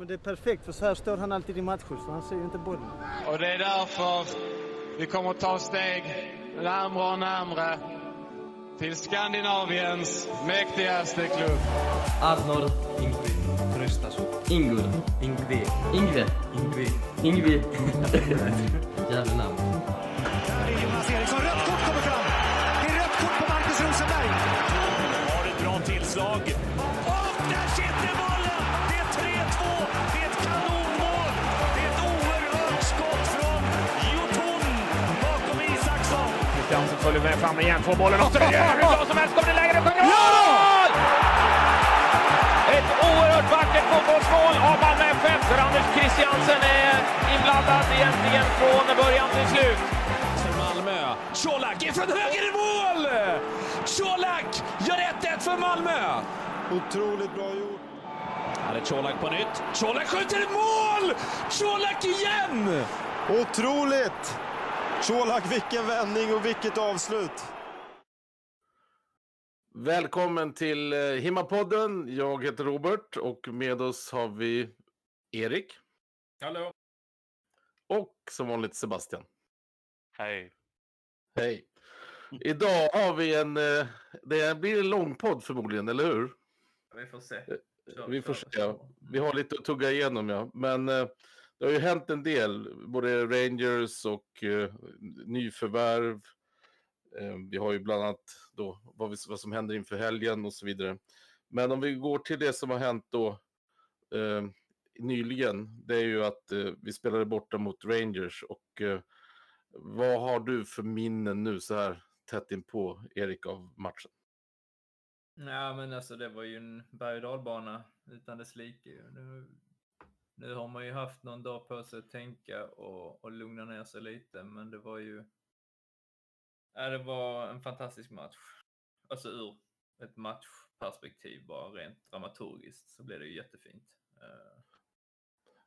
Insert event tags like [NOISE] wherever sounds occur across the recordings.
Men det är perfekt för så här står han alltid i matcher så han ser ju inte bollen. Och det är därför vi kommer att ta steg närmare och närmare till Skandinaviens mäktigaste klubb. Arnor Ingvi Tröstason Ingur Ingvi Ingve Ingvi Ingvi [LAUGHS] Jävla namn. Där är Jonas Eriksson. Rött kort kommer fram. Det är rött kort på Marcus Rosenberg. Har ett bra tillslag. Följer med fram igen. Får bollen och så hur bra som helst. Kommer det läge. Det sjunger mål! Ett oerhört vackert fotbollsmål av Malmö FF där Anders Christiansen är inblandad egentligen från början till slut. För Malmö. Colak är från höger i mål! Colak gör 1-1 för Malmö. Otroligt bra gjort. Här är Colak på nytt. Colak skjuter ett mål! Colak igen! Otroligt! Colak, vilken vändning och vilket avslut! Välkommen till eh, Himmapodden. Jag heter Robert och med oss har vi Erik. Hallå. Och som vanligt Sebastian. Hej. Hej. Idag har vi en... eh, Det blir en lång podd förmodligen, eller hur? Vi får se. Kör, Vi får se. Vi har lite att tugga igenom, ja. Men eh, det har ju hänt en del. Både Rangers och eh, nyförvärv. Eh, vi har ju bland annat då vad, vi, vad som händer inför helgen och så vidare. Men om vi går till det som har hänt då eh, nyligen. Det är ju att eh, vi spelade borta mot Rangers. Och eh, vad har du för minnen nu så här tätt inpå Erik av matchen? Ja, men alltså det var ju en berg och dalbana utan dess like. Nu, har man ju haft någon dag på sig att tänka och, och lugna ner sig lite, men det var ju... Ja, det var en fantastisk match. Alltså ur ett matchperspektiv, bara rent dramaturgiskt, så blev det ju jättefint. Eh,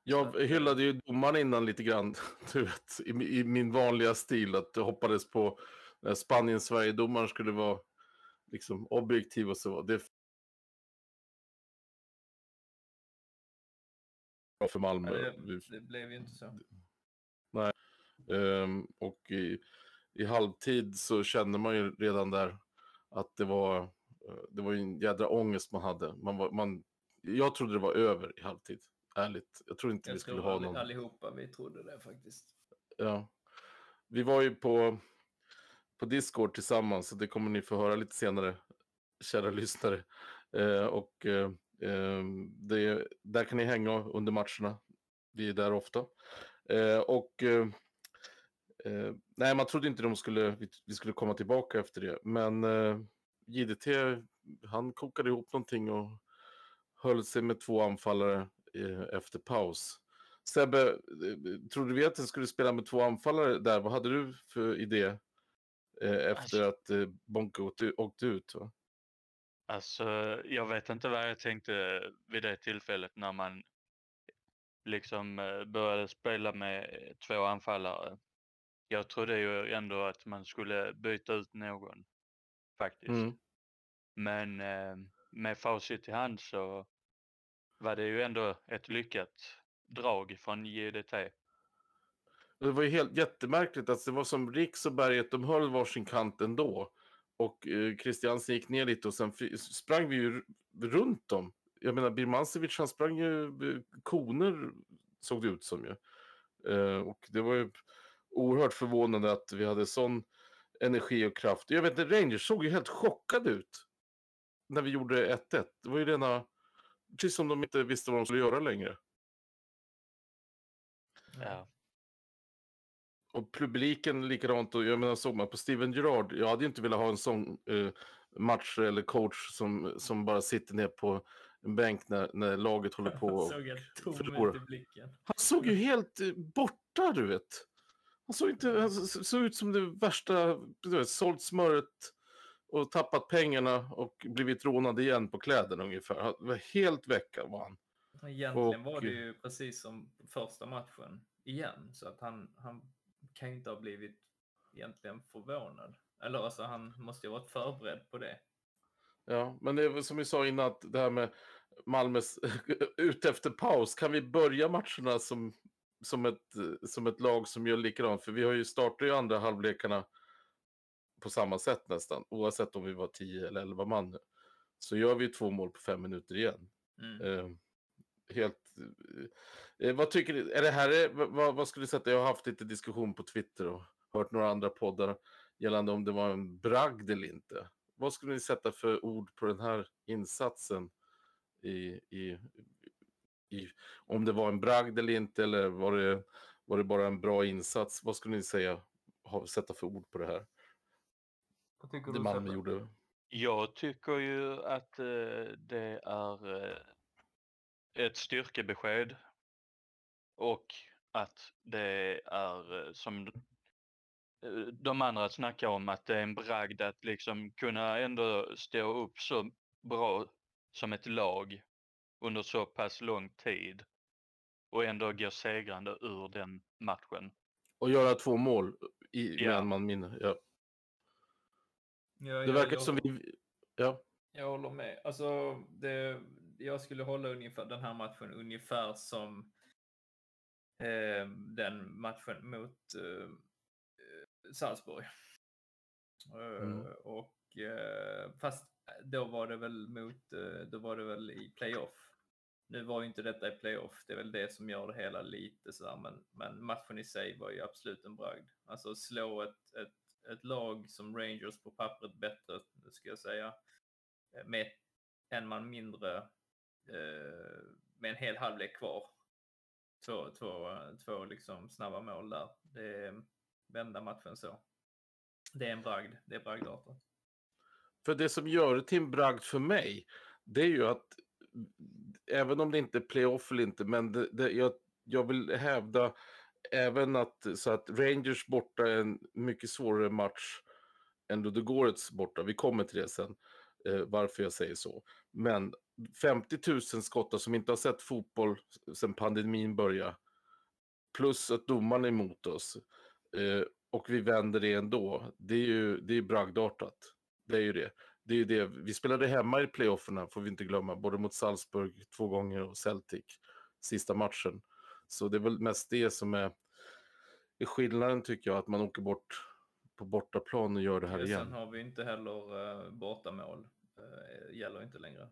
Jag hyllade ju domaren innan lite grann, [LAUGHS] du vet, i, i min vanliga stil, att jag hoppades på Spanien-Sverige-domaren skulle vara liksom objektiv och så. Det bra för Malmö. det, det blev ju inte så. Ehm, och i, i halvtid så kände man ju redan där att det var, eh, det var en jädra ångest man hade. Man var, man, jag trodde det var över i halvtid, ärligt. Jag trodde inte vi Jag skulle tror ha någon... allihopa vi trodde det faktiskt. Ja. Vi var ju på, på Discord tillsammans, så det kommer ni få höra lite senare, kära lyssnare. Eh, och eh, det, där kan ni hänga under matcherna. Vi är där ofta. Eh, och eh, eh, nej, man trodde inte de skulle, vi, skulle komma tillbaka efter det. Men JDT, han kokade ihop någonting och höll sig med två anfallare efter paus. Sebbe, trodde vi att den skulle spela med två anfallare där? Vad hade du för idé efter att Bonke åkte ut? Va? Alltså, jag vet inte vad jag tänkte vid det tillfället när man liksom eh, började spela med eh, två anfallare. Jag trodde ju ändå att man skulle byta ut någon faktiskt. Mm. Men eh, med facit i hand så var det ju ändå ett lyckat drag från JDT. Det var ju helt jättemärkligt att det var som Riks och Berget, de höll varsin kant ändå. Och eh, Christiansen gick ner lite och sen sprang vi ju runt dem. Jag menar, Birmancevic han sprang ju eh, koner, såg det ut som ju. Eh, och det var ju oerhört förvånande att vi hade sån energi och kraft. Jag vet inte, Rangers såg ju helt chockade ut när vi gjorde 1-1. Det var ju rena, precis som de inte visste vad de skulle göra längre. Ja. Och publiken likadant. Och jag menar, såg man på Steven Gerrard, jag hade ju inte velat ha en sån eh, match eller coach som, som bara sitter ner på en bänk när, när laget håller på. [LAUGHS] Han och- förlorar. Han såg ju helt eh, borta, du vet. Han såg, inte, han så- såg ut som det värsta, du vet, sålt smöret och tappat pengarna och blivit rånad igen på kläderna ungefär. Han var helt väckad var han. Egentligen var Och- det ju precis som första matchen igen, så att han, han kan ju inte ha blivit egentligen förvånad. Eller alltså han måste ju ha varit förberedd på det. Ja, men det är som vi sa innan, att det här med Malmös, [LAUGHS] ute efter paus, kan vi börja matcherna som, som, ett, som ett lag som gör likadant? För vi har ju startat ju andra halvlekarna på samma sätt nästan, oavsett om vi var 10 eller 11 man nu. Så gör vi två mål på fem minuter igen. Mm. Eh, helt... Eh, vad tycker ni? Är det här, vad, vad skulle du säga? Jag har haft lite diskussion på Twitter och hört några andra poddar gällande om det var en bragd eller inte. Vad skulle ni sätta för ord på den här insatsen? I, i, i, om det var en bragd eller inte, eller var det, var det bara en bra insats? Vad skulle ni säga, ha, sätta för ord på det här? Vad tycker Det du, Malmö gjorde. Jag tycker ju att eh, det är eh, ett styrkebesked och att det är eh, som eh, de andra snackar om att det är en bragd att liksom kunna ändå stå upp så bra som ett lag under så pass lång tid och ändå gå segrande ur den matchen. Och göra två mål i, Ja. en man mindre. Ja. Ja, Det verkar jag- som vi... Ja. Jag håller med. Alltså, det, jag skulle hålla ungefär den här matchen ungefär som eh, den matchen mot eh, eh, Salzburg. Eh, Mm. Och eh, fast då var det väl mot, då var det väl i playoff. Nu var ju inte detta i playoff, det är väl det som gör det hela lite sådär, men, men matchen i sig var ju absolut en bragd. Alltså slå ett, ett, ett lag som Rangers på pappret bättre, ska jag säga, med en man mindre Eh, med en hel halvlek kvar. Två, två, två liksom snabba mål där. Det är vända matchen så. Det är en bragd. Det är bragdartat. För det som gör det till en bragd för mig, det är ju att även om det inte är playoff eller inte, men det, det, jag, jag vill hävda även att, så att Rangers borta är en mycket svårare match än Ludogorets borta. Vi kommer till det sen, eh, varför jag säger så. Men 50 000 skottar som inte har sett fotboll sedan pandemin började, plus att domaren är emot oss, eh, och vi vänder det ändå, det är ju det är bragdartat. Det är ju det. Det är det. Vi spelade hemma i playofferna, får vi inte glömma, både mot Salzburg två gånger och Celtic sista matchen. Så det är väl mest det som är, är skillnaden tycker jag, att man åker bort på bortaplan och gör det här Sen igen. har vi inte heller uh, bortamål. Uh, gäller inte längre.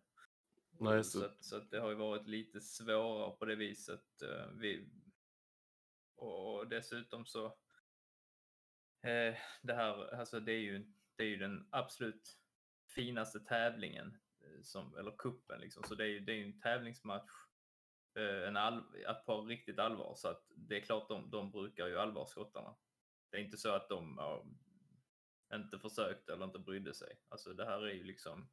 Nej, så så, att, så att det har ju varit lite svårare på det viset. eh, vi, och dessutom så eh, det här, alltså det är ju, det är ju den absolut finaste tävlingen eh, som, eller kuppen liksom. Så det är ju, det är en tävlingsmatch, eh, en all, att på riktigt allvar. Så att det är klart de, de brukar ju allvarsskottarna. Det är inte så att de ja, inte försökte eller inte brydde sig. Alltså det här är ju liksom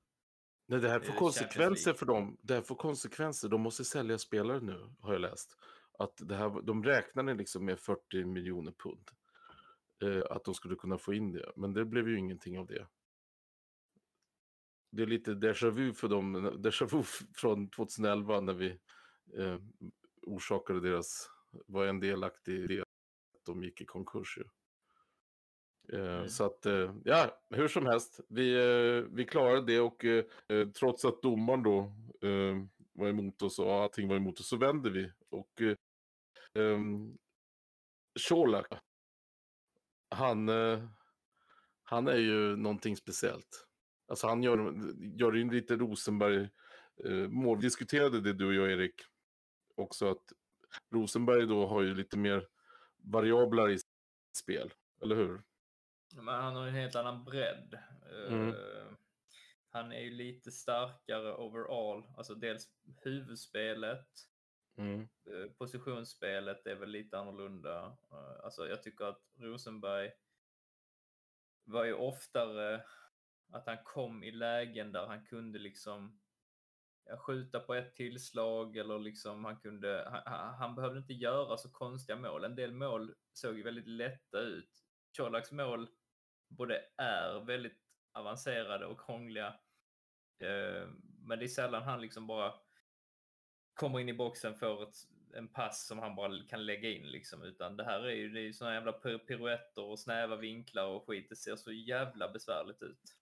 nej, det här får konsekvenser för dem. Det här får konsekvenser. De måste sälja spelare nu, har jag läst. Att det här, de räknade liksom med 40 miljoner pund. Eh, att de skulle kunna få in det. Men det blev ju ingenting av det. Det är lite déjà vu för dem, déjà vu från 2011 när vi eh, orsakade deras, var en delaktig i det att de gick i konkurs ju. Mm. Så att, eh, ja, hur som helst, vi, eh, vi klarade det och trots att domaren då var emot oss och allting var emot oss så vände vi. Och um, Colak, han, han är ju någonting speciellt. Alltså han gör, gör ju lite Rosenberg mål. Diskuterade det du och jag Erik också att Rosenberg då har ju lite mer variabler i spel, eller hur? Men han har en helt annan bredd. Mm. Eh, Han är ju lite starkare overall. Alltså dels huvudspelet, Mm. eh, positionsspelet är väl lite annorlunda. Eh, Alltså jag tycker att Rosenberg var ju oftare att han kom i lägen där han kunde liksom skjuta på ett tillslag eller liksom han kunde, han- han behövde inte göra så konstiga mål. En del mål såg ju väldigt lätta ut. Colaks mål både är väldigt avancerade och krångliga. Eh, men det är sällan han liksom bara kommer in i boxen för ett, en pass som han bara kan lägga in liksom. Utan det här är ju, det är ju såna jävla pir- piruetter och snäva vinklar och skit. Det ser så jävla besvärligt ut.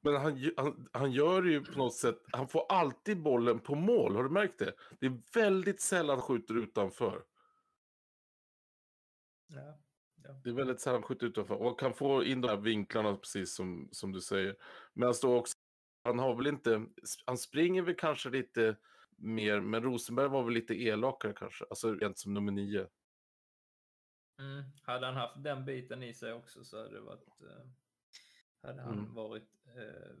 Men han, han, han gör ju på något sätt, han får alltid bollen på mål, har du märkt det? Det är väldigt sällan han skjuter utanför. Ja. Det är väldigt sällan skjuter utanför och kan få in de här vinklarna precis som, som du säger. Men står också, han har väl inte, han springer väl kanske lite mer, men Rosenberg var väl lite elakare kanske, alltså rent som nummer nio. Mm. Hade han haft den biten i sig också så hade det varit eh, hade han Mm. varit eh,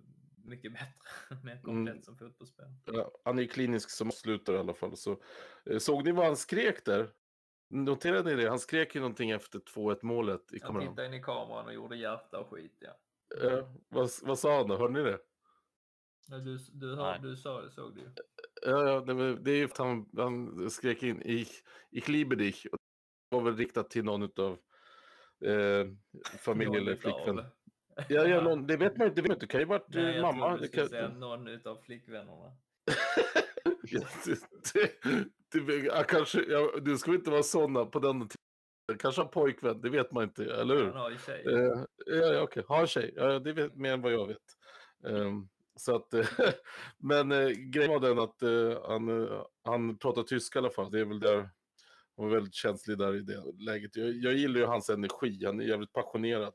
mycket bättre, [LAUGHS] mer komplett som fotbollsspelare. Ja, han är ju klinisk som avslutare i alla fall. Så, eh, såg ni vad han skrek där? Noterade ni det? Han skrek ju någonting efter 2-1 målet i Han tittade in i kameran och gjorde hjärta och skit. Ja. Eh, vad, vad sa han då? Hörde ni det? Ja, Du, du, Nej. hör, du sa det, såg du ju. Ja, ja det, är ju för att han, han skrek in ich, ich liebe dich. Och Det var väl riktat till någon av eh, familj eller flickvän. Ja, ja, någon, det vet man inte. Det, vet man inte. det kan ju varit Nej, eh, jag mamma. trodde du Det skulle kan, säga någon utav flickvännerna. [LAUGHS] Det, det, det, ja, kanske, ja, det ska inte vara sådana på den tiden. Kanske har pojkvän, det vet man inte, eller hur? Han har ju tjej. Eh, ja, okej. Har en tjej. Ja, det vet mer än vad jag vet. Ehm, så att, [LAUGHS] men eh, grejen var den att eh, han, eh, han pratar tyska i alla fall. Det är väl där, han var väldigt känslig där i det läget. Jag, jag gillar ju hans energi, han är jävligt passionerad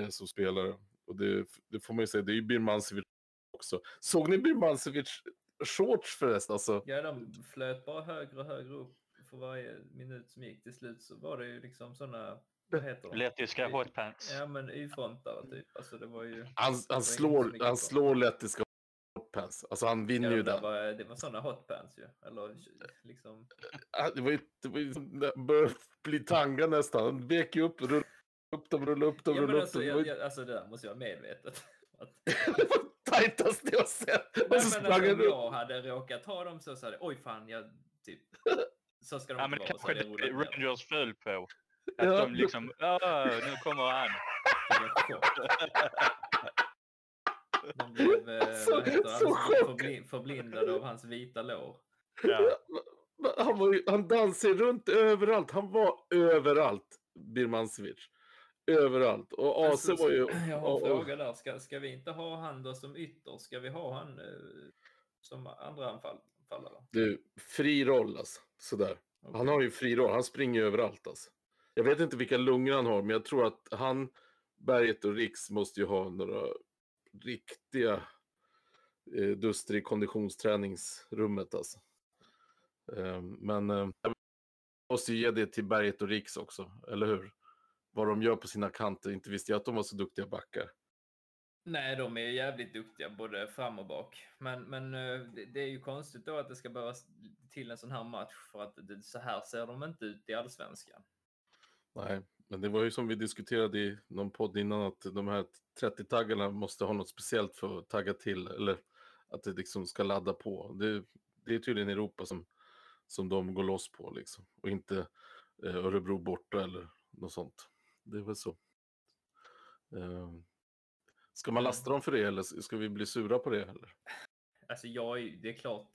eh, som spelare. Och det, det får man ju säga, det är ju Birmancevic också. Såg ni Birmancevic shorts förresten? Alltså, Ja, de flöt bara högre och högre upp för varje minut som gick. Till slut så var det ju liksom sådana, vad heter de? Lettiska hotpants. Ja, men Y-frontare typ. Alltså det var ju... han, var han, slår, han slår lettiska hotpants. Alltså han vinner Ja, ju den. var, det var sådana hotpants ju. Eller liksom... Ah, Det var ju, det var ju, det började bli tanga nästan. Han vek ju upp, rullade upp dem, rullade upp dem, Ja, men rullade upp alltså, dem. Jag, jag, alltså det där måste jag vara medvetet. [LAUGHS] Att, [LAUGHS] tajtaste jag sett. Nej, Och så sprang om jag hade råkat ha dem så, så hade oj fan, jag typ... Så ska de Ja, inte men vara. Kanske det ner. Rangers föll på. Att Ja, de liksom, nu kommer han. De blev eh, [LAUGHS] Så- heter så förbli, förblindade av hans vita lår. Ja. [LAUGHS] Han, var han dansade runt överallt. Han var överallt, Birmancevic. Överallt. Och AC var ju... [CLEARS THROAT] Jag har en fråga där. Ska, ska vi inte ha han då som ytter? Ska vi ha han eh, som andra anfallare? Du, fri roll alltså. Sådär. Han har ju fri roll. Han springer ju överallt alltså. Jag vet inte vilka lungor han har, men jag tror att han, Berget och Riks måste ju ha några riktiga eh, duster i konditionsträningsrummet alltså. Eh, men eh, jag måste ju ge det till Berget och Riks också, eller hur? Vad de gör på sina kanter. Inte visste jag att de var så duktiga backar. Nej, de är jävligt duktiga både fram och bak. Men, men eh, det, är ju konstigt då att det ska behövas till en sån här match för att det, så här ser de inte ut i allsvenskan. Nej, men det var ju som vi diskuterade i någon podd innan att de här 30-taggarna måste ha något speciellt för att tagga till eller att det liksom ska ladda på. Det, det är tydligen Europa som, som de går loss på liksom och inte eh, Örebro borta eller något sånt. Det är väl så. Eh, ska man lasta dem för det eller ska vi bli sura på det? Eller? Alltså jag, det är klart,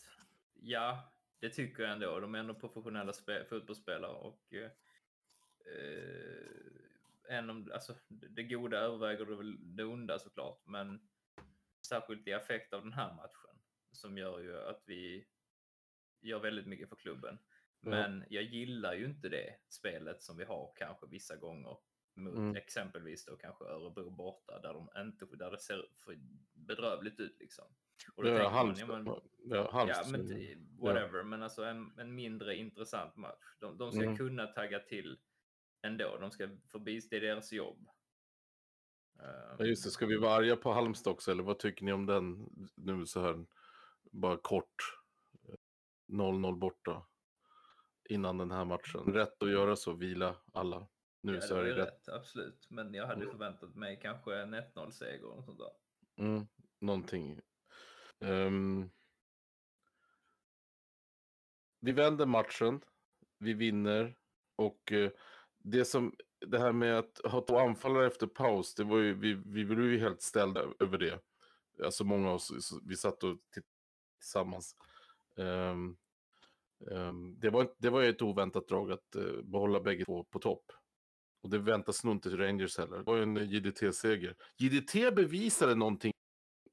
ja, det tycker jag ändå. De är ändå professionella spe, fotbollsspelare och eh, en om, alltså, det goda överväger det, onda såklart, men särskilt i affekt av den här matchen som gör ju att vi gör väldigt mycket för klubben. Men jag gillar ju inte det spelet som vi har kanske vissa gånger mot Mm. exempelvis då kanske Örebro borta där, de inte, där det ser för bedrövligt ut liksom. Och då Ja, tänker man, Halmstad. ja, men, Ja, Ja, Halmstad. men det- whatever. Men alltså en, en mindre intressant match. De, de ska Mm. kunna tagga till ändå. De ska förbi, det är deras jobb. Ja, just det, ska vi vara arga på Halmstad också, eller vad tycker ni om den nu så här, bara kort, eh, 0-0 borta innan den här matchen? Rätt att göra så, vila alla. Nu ja, så det var ju rätt. rätt, absolut. Men jag hade förväntat mig kanske en 1-0-seger och sånt där. Mm, någonting. Ehm, vi vänder matchen, vi vinner och eh, det som det här med att ha två anfallare efter paus, det var ju, vi, vi blev ju helt ställda över det. Alltså många av oss, vi satt och tittade tillsammans. Ehm, ehm, det, var, det var ju ett oväntat drag att eh, behålla bägge två på topp. Och det väntas nog inte Rangers heller. Det var ju en JDT-seger. JDT bevisade någonting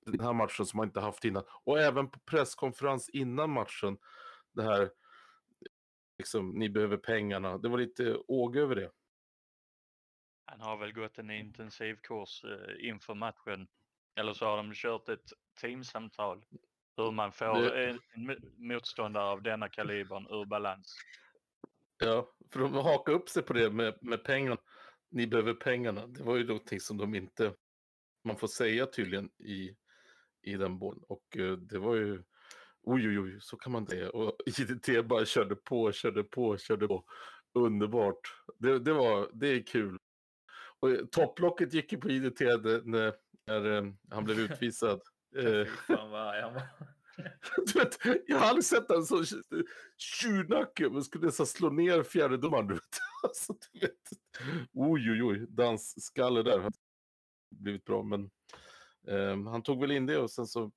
den här matchen som man inte haft innan. Och även på presskonferens innan matchen, det här, liksom, ni behöver pengarna. Det var lite åg över det. Han har väl gått en intensiv kurs eh, inför matchen. Eller så har de kört ett teamsamtal. Hur man får Det- en mo- motståndare av denna kalibern ur balans. Ja, för de hakade upp sig på det med, med pengarna. Ni behöver pengarna. Det var ju någonting som de inte, man får säga tydligen i, i den bollen. Och eh, det var ju, oj oj oj, så kan man det. Och [LAUGHS] IDT bara körde på, körde på, körde på. Underbart. Det, det var, det är kul. Och eh, topplocket gick ju på IDT när, när eh, han blev [LAUGHS] utvisad. Fy fan vad arg han var. [LAUGHS] du vet, jag har aldrig sett en sån tjurnacke, men skulle nästan slå ner fjärdedomaren. Du vet. [LAUGHS] Alltså, du vet. Oj, oj, oj, dansskalle där. har Blivit bra, men ehm, han tog väl in det och sen så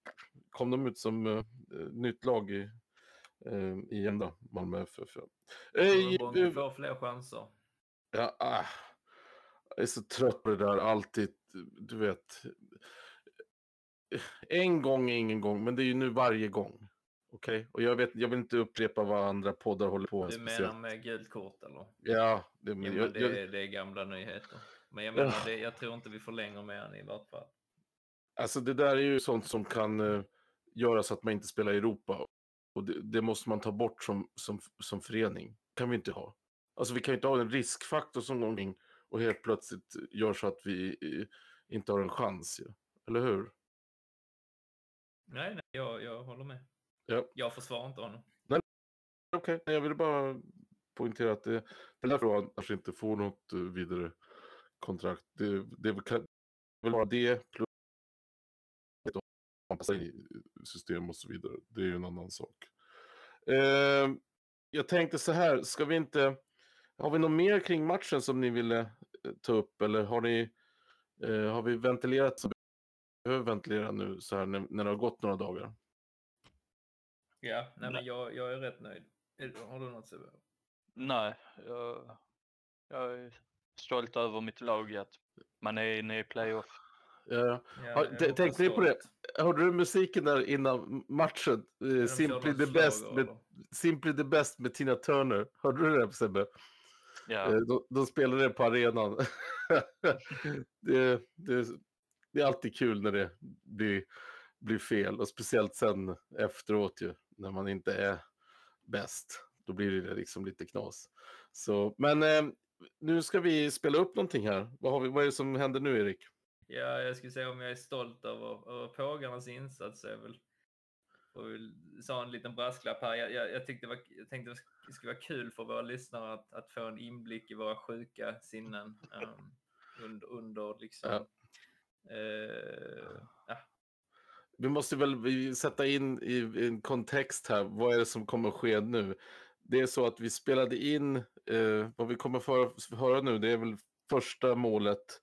kom de ut som eh, nytt lag i, eh, igen då, Malmö FF. Eh, Bånge får fler chanser. Ja, ah, jag är så trött på det där alltid. Du vet. En gång är ingen gång, men det är ju nu varje gång. Okej? Och jag, vet, jag vill inte upprepa vad andra poddar håller på med. Du menar med gult kort eller? Ja, det, Ja, men men jag, det, jag, är- det är gamla nyheter. Men jag Ja. menar, det, jag tror inte vi förlänger med han i vart fall. alltså det där är ju sånt som kan uh, göra så att man inte spelar i Europa. Och det, det måste man ta bort som, som, som förening. kan vi inte ha. Alltså vi kan ju inte ha en riskfaktor som någonting och helt plötsligt gör så att vi eh, inte har en chans. Ju. Eller hur? Nej, nej jag, jag håller med. Ja. Jag försvarar inte honom. Okej, jag ville bara poängtera att det, är därför han kanske inte får något eh, vidare kontrakt. Det, det kan- väl bara det plus in i system och så vidare. Det är ju en annan sak. Eh, jag tänkte så här, ska vi inte... Har vi något mer kring matchen som ni ville eh, ta upp eller har ni... Eh, har vi ventilerat vi behöver ventilera nu så här när, när det har gått några dagar? Ja, nej, men jag, jag är rätt nöjd. Har du något Sebbe? Nej, jag, jag är stolt över mitt lag att man är inne i playoff. Ja, Ja, tänkte ni på det? Hörde du musiken där innan matchen? Eh, Simply the best med? Simply the best med Tina Turner. Hörde du det Sebbe? Ja, Eh, De, de spelade det på arenan. [LAUGHS] det, det, det är alltid kul när det blir, blir fel och speciellt sen efteråt ju när man inte är bäst. Då blir det liksom lite knas. Så, men eh, nu ska vi spela upp någonting här. Vad, har vi, vad är det som händer nu Erik? Ja, jag skulle säga om jag är stolt över, över pågarnas insats är jag väl och vill sa en liten brasklapp här. Jag, jag, jag, tyckte det var, jag tänkte det skulle vara kul för våra lyssnare att, att få en inblick i våra sjuka sinnen um, under, under liksom. Ja. Eh, ja, Vi måste väl sätta in i en kontext här. Vad är det som kommer att ske nu? Det är så att vi spelade in, eh, vad vi kommer få höra nu, det är väl första målet.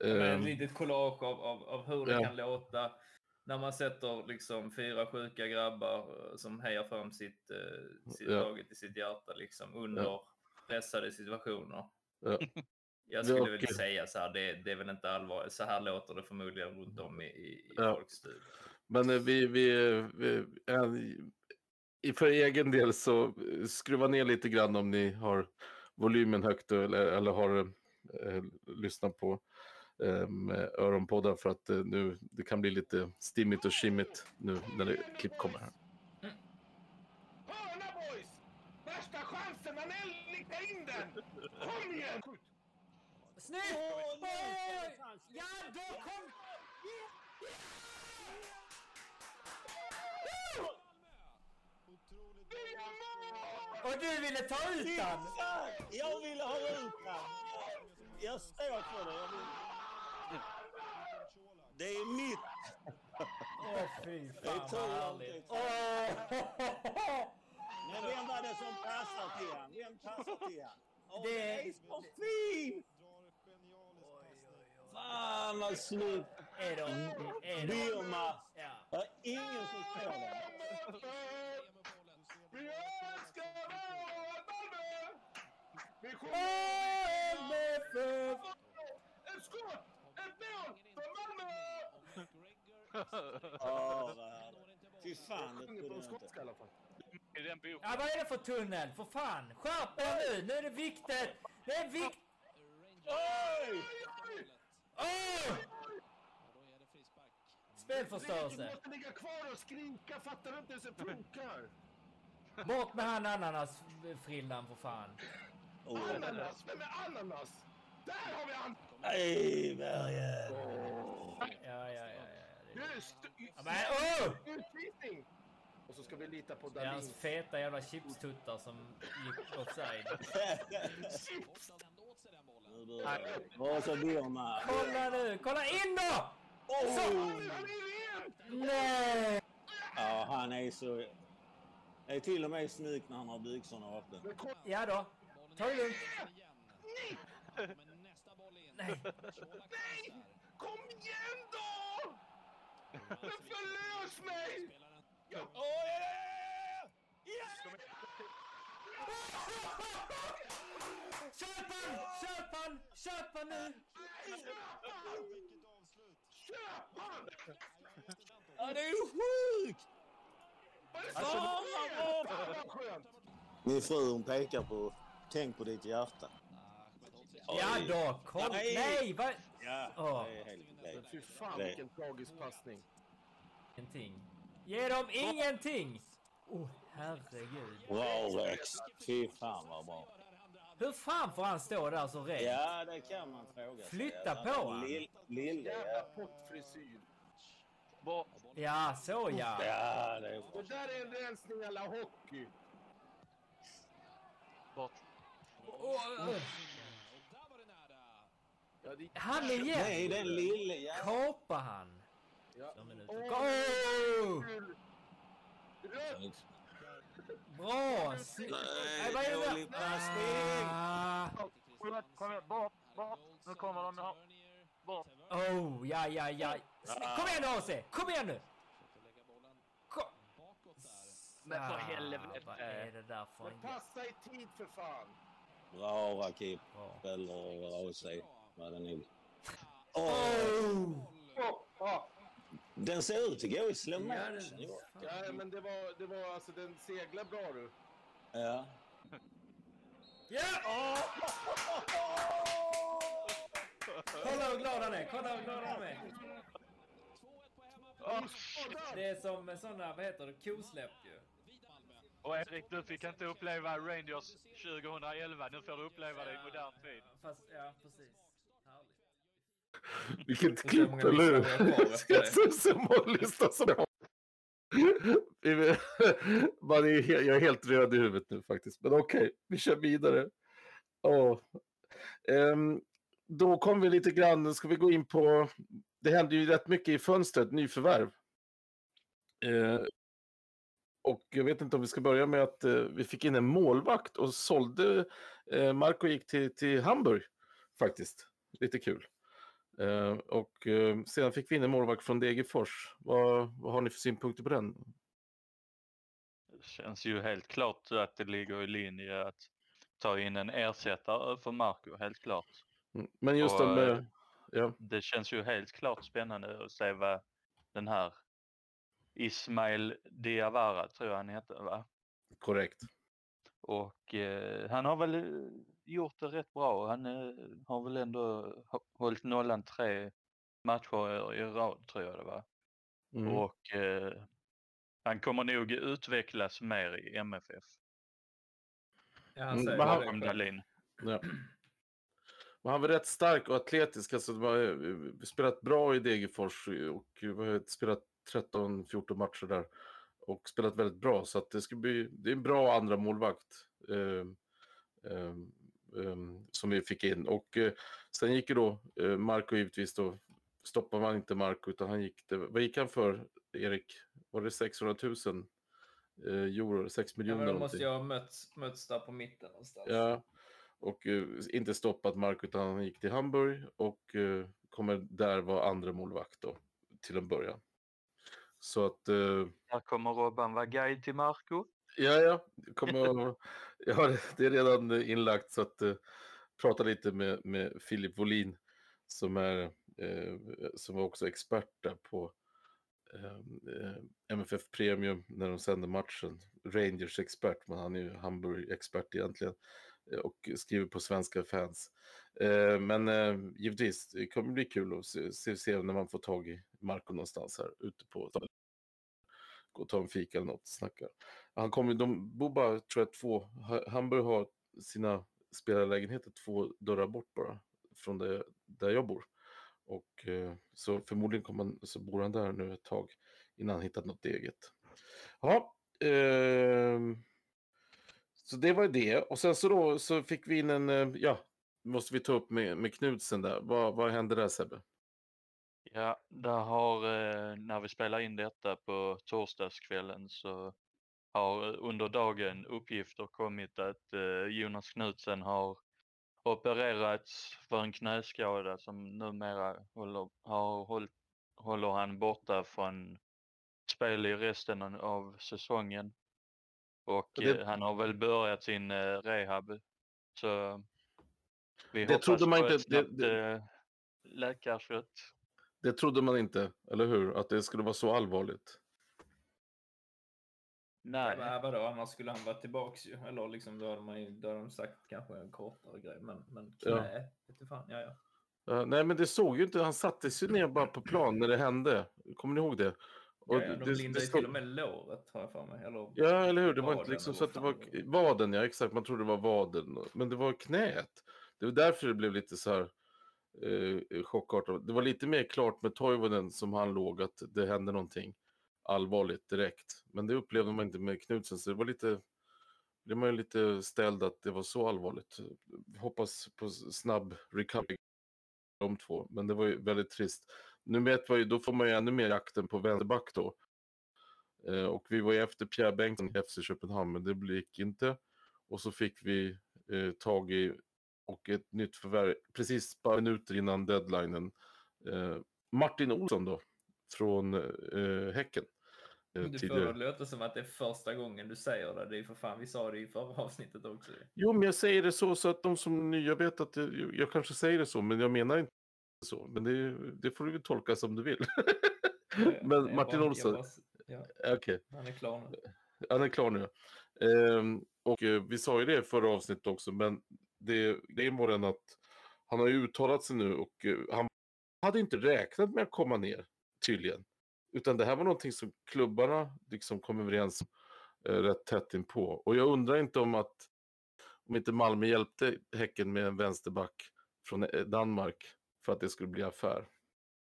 Men Eh, ett litet collage av, av, av hur det Ja. kan låta när man sätter liksom fyra sjuka grabbar eh, som hejar fram sitt, eh, sitt Ja. laget i sitt hjärta liksom under pressade situationer. Ja. [LAUGHS] Jag skulle Ja, väl säga så här, det, det är väl inte allvarligt. Så här låter det förmodligen runt om i, i, Ja. folks studior. Men eh, vi, vi, vi eh, i- för egen del så eh, skruva ner lite grann om ni har volymen högt eller, eller har eh, lyssnat på eh, öronpoddar för att eh, nu det kan bli lite stimmigt och kimmigt nu när det klipp kommer här. Hörna boys! Värsta chansen, Anel nickar in den! Kom igen! Snyggt! Ja, då kom... Och du ville ta ut den! Jag ville ha ut den. Jag står för det. Jag vill... Det är mitt. Åh fy Det är fan vad härligt. Men vem var det som passade till han? Vem passade till han? Det- det är så fint! Fan vad snyggt! Är de... Är de... Birma! Ja. Det är ingen som slår den. Vi älskar vårt Malmö! Vi sjunger ett skott! Ett mål för Malmö! [LAUGHS] Ja, vad härligt. Fy fan, det trodde jag inte. i den boken. Ja, vad är det för tunnel? För fan! Skärp er nu! Nu är det viktigt! Det är viktigt! Oj! Åh! Du Spelförstörelse. måste ligga kvar och skrika, fattar du inte hur det funkar? Bort med han ananasfrillan för fan. Oh. Ananas, vem är ananas? Där har vi han! Nej, Bergen! Ja, ja, ja. ja, Du, ja. st- Ja, Men utvisning! Och så ska vi lita på Det är hans feta jävla chipstuttar som gick offside. [LAUGHS] chips! Vad så Birma? Kolla nu! Kolla in då! Så! Är ren! Nej! Ja, han är så... Det är till och med snyggt när han har byxorna öppna. Kolla, Ja då. Ta det lugnt. Nej. nej! Kom igen då! Men förlös mig! Jag, Oj, oj, oj, oj, Köp han! Köp han! Köp han nu! Köp han! Ja, det är ju sjukt! Alltså? Fan vad skönt! Min fru hon pekar på tänk på ditt hjärta. Ja då, kolla! Nej. Nej! Vad? Ja, det är helt fy fan Det- vilken tragisk passning. Ingenting. Ge dem ingenting! Åh, oh, herregud. Bra Rex! Fy fan vad bra. Hur fan får han stå där så rätt? Ja, det kan man fråga sig. Flytta på han. Lill- Lille, Jävla ja. pottfrisyr. Ja, så ja. Ja, det är Det där är en rensning alla hockey. Bort. Ja, det... Han Nej, igen! den lille jäveln. Kapa han! Ja. Två minuter. Åh, Go! kul. Rött! Bra! Nej, vad är det passning. Ah. Kom igen. Bort, bort. Nu kommer de. Ja. Bort. Oh, ja, ja, ja. Kom igen nu AC! Kom igen nu! Kom. Men för Ah, helvete. Vad är det där för Men en... passa i tid för fan. Bra Rakip. Eller AC. Vad det nu. [LAUGHS] Oh! Den ser ut att gå i slow motion. Ja, men det var, det var alltså, den seglar bra du. Ja. Ja! [LAUGHS] Kolla hur glad han är! Kolla hur glad han är! Det är som såna, vad heter det, kosläpp ju. Och Erik, du fick inte uppleva Rangers 2011. Nu får du uppleva det i modern tid. Fast, ja precis. Jag ser så många lyssnare [LAUGHS] som jag. [LAUGHS] Man är Jag är helt röd i huvudet nu faktiskt. Men okej, vi kör vidare. Åh. Ehm, då kommer vi lite grann, nu ska vi gå in på, det hände ju rätt mycket i fönstret, nyförvärv. Eh, och jag vet inte om vi ska börja med att eh, vi fick in en målvakt och sålde, eh, Marco gick till, till Hamburg faktiskt. Lite kul. Eh, och eh, sedan fick vi in en målvakt från Degerfors. Vad, vad har ni för synpunkter på den? Det känns ju helt klart att det ligger i linje att ta in en ersättare för Marco, helt klart. Mm, Men just Och, de, eh, eh, ja, Det känns ju helt klart spännande att se vad den här Ismail Diawara, tror jag han heter, va? korrekt. Och eh, han har väl eh, gjort det rätt bra. Han eh, har väl ändå hå- hållit nollan tre matcher i rad, tror jag det var. Mm. Och eh, han kommer nog utvecklas mer i MFF. Ja, han Mm, säger han- det. Dahlin. Ja. Men han var rätt stark och atletisk. Alltså, har eh, spelat bra i Degerfors och har spelat 13-14 matcher där. Och spelat väldigt bra. Så att det, ska bli, det är en bra andra målvakt eh, eh, eh, som vi fick in. Och eh, sen gick ju då eh, Marco givetvis då. Stoppar man inte Marco utan han gick, det, vad gick han för Erik? Var det 600 000 eh, euro? 6 Ja, miljoner? men de någonting? måste ju ha mötts, mötts där på mitten någonstans. Ja, och inte stoppat Mark utan han gick till Hamburg och kommer där vara andra målvakt då till en början. Så att, Där kommer Robban vara guide till Marco ja, ja, det kommer, att- [LAUGHS] ja, det- det är redan inlagt så att uh, prata lite med, med Filip Wolin som är, eh, som också expert där på, eh, eh MFF Premium när de sänder matchen. Rangers expert, men han är ju Hamburg-expert egentligen. Eh, och skriver på svenska fans. Eh, Men eh, givetvis, det kommer bli kul att se, se, se när man får tag i Marco någonstans här ute på gå och ta en fika eller något, snacka. Han kommer, de bor bara, tror jag, två, Hamburg har sina spelarlägenheter två dörrar bort bara från det, där jag bor. Och eh, så förmodligen kommer han, så bor han där nu ett tag innan han hittat något eget. Ja, eh, så det var det. Och sen så då så fick vi in en, eh, ja, måste vi ta upp med, med Knudsen där. Vad, vad hände där Sebbe? Ja, där har, eh, när vi spelar in detta på torsdagskvällen så har eh, under dagen uppgifter kommit att eh, Jonas Knutsen har opererats för en knäskada som numera håller, har hållit, håller han borta från spel i resten av- säsongen. Och det- eh, han har väl börjat sin eh, rehab. Så vi Det hoppas trodde man på inte- ett det- snabbt det- läkarskott. Det trodde man inte, eller hur? Att det skulle vara så allvarligt. Nej. Men vadå, annars skulle han vara tillbaks ju. Eller liksom, då hade, man ju, då hade de sagt kanske en kortare grej. Men, men Ja. knä, vet du fan. Ja, ja. Ja, nej, men det såg ju inte. Han satte sig ner bara på plan när det hände. Kommer ni ihåg det? Och ja, ja, de det- lindade det ju stod- till och med låret har jag för mig. Eller Ja, eller hur? Det var inte liksom så att det var vaden, ja exakt. Man trodde det var vaden. Men det var knät. Det var därför det blev lite så här eh, chockartat. Det var lite mer klart med Toivonen som han låg att det hände någonting allvarligt direkt. Men det upplevde man inte med Knutsen. Så det var lite, blev man ju lite ställd att det var så allvarligt. Hoppas på snabb recovery de två. Men det var ju väldigt trist. Nu vet man ju, då får man ju ännu mer jakten på vänsterback då. Eh, och vi var ju efter Pierre Bengtsson i FC Köpenhamn, men det gick inte. Och så fick vi eh, tag i, och ett nytt förvärv, precis bara minuter innan deadlinen, eh, Martin Olsson då, från eh, Häcken. Du får tidigare. det låta som att det är första gången du säger det. Det är för fan, vi sa det i förra avsnittet också. Jo, men jag säger det så, så att de som är nya vet att det, jag kanske säger det så, men jag menar inte så. Men det, det får du ju tolka som du vill. [LAUGHS] men Jag Martin bara- Olsson, jag bara- ja, okej. han är klar nu. Han är klar nu. Ehm, och eh, vi sa ju det i förra avsnittet också, men det, det är bara den att han har ju uttalat sig nu och eh, han hade inte räknat med att komma ner, tydligen. Utan det här var någonting som klubbarna liksom kom överens om eh, rätt tätt inpå. Och jag undrar inte om att om inte Malmö hjälpte Häcken med en vänsterback från eh, Danmark för att det skulle bli affär.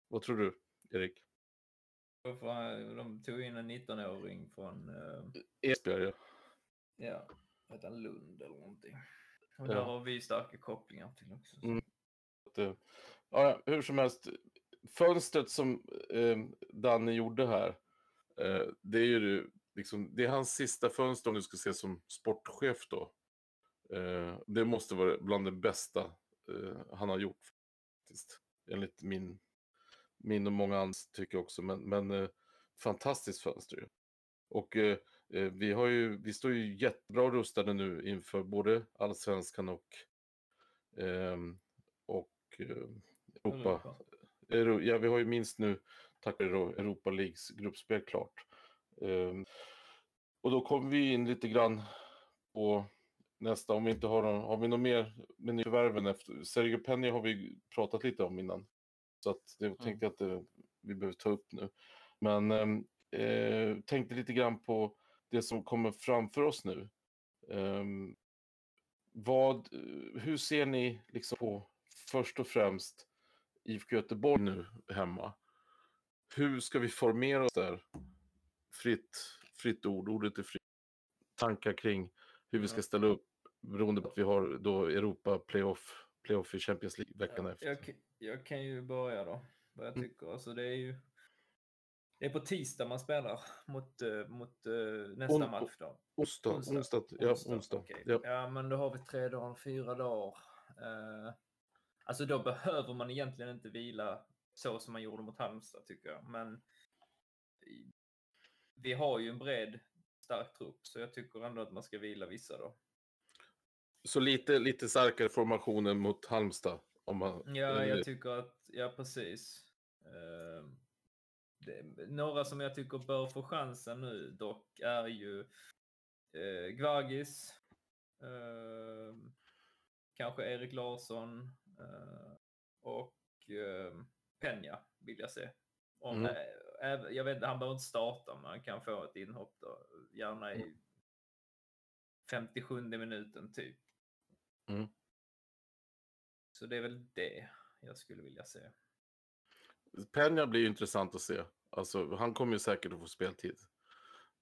Vad tror du, Erik? För- De tog in en 19-åring från, eh, Esbjerg, ja. ja, heter han Lund eller någonting. Och Ja. där har vi starka kopplingar till också. så. Mm. Eh, ja, hur som helst, fönstret som eh, Danne gjorde här, eh, det är ju liksom, det är hans sista fönster om du ska se som sportchef då. Eh, det måste vara bland det bästa eh, han har gjort, faktiskt. Enligt min, min och många andra tycker också, men, men eh, fantastiskt fönster ju. Och eh, eh, vi, har ju, vi står ju jättebra rustade nu inför både allsvenskan och ehm, och eh, Europa. Ja, vi har ju minst nu, tack vare Europa Leagues gruppspel klart. Ehm, och då kommer vi in lite grann på nästa, om vi inte har någon, har vi något mer med nyförvärven efter? Sergio Penny har vi pratat lite om innan. Så att det tänkte jag att eh, vi behöver ta upp nu. Men ehm, eh, tänkte lite grann på det som kommer framför oss nu. Ehm, vad, hur ser ni liksom på först och främst IFK Göteborg nu hemma? Hur ska vi formera oss där? Fritt, fritt ord, ordet är fritt. Tankar kring hur vi ska ställa upp beroende på att vi har då Europa playoff, playoff i Champions League veckan efter. Jag, jag kan ju börja då, vad jag Mm. tycker. Alltså det är ju det är på tisdag man spelar mot, eh, mot eh, nästa On- match då. Onsdag, onsdag, ja, onsdag. okej. Ja. Ja, men då har vi tre dagar, fyra dagar. Eh, alltså då behöver man egentligen inte vila så som man gjorde mot Halmstad tycker jag. Men vi har ju en bred, stark trupp, så jag tycker ändå att man ska vila vissa då. Så lite, lite starkare formationer mot Halmstad. Om man, Ja, jag tycker att, ja precis. Eh, det, några som jag tycker bör få chansen nu dock är ju eh, Gvargis, eh, kanske Erik Larsson och eh, Penja vill jag se. Om, Mm. eh, även- jag vet han behöver inte starta men han kan få ett inhopp då, gärna i 57 minuten typ. Mm. Så det är väl det jag skulle vilja se. Penja blir intressant att se. Alltså, han kommer ju säkert att få speltid.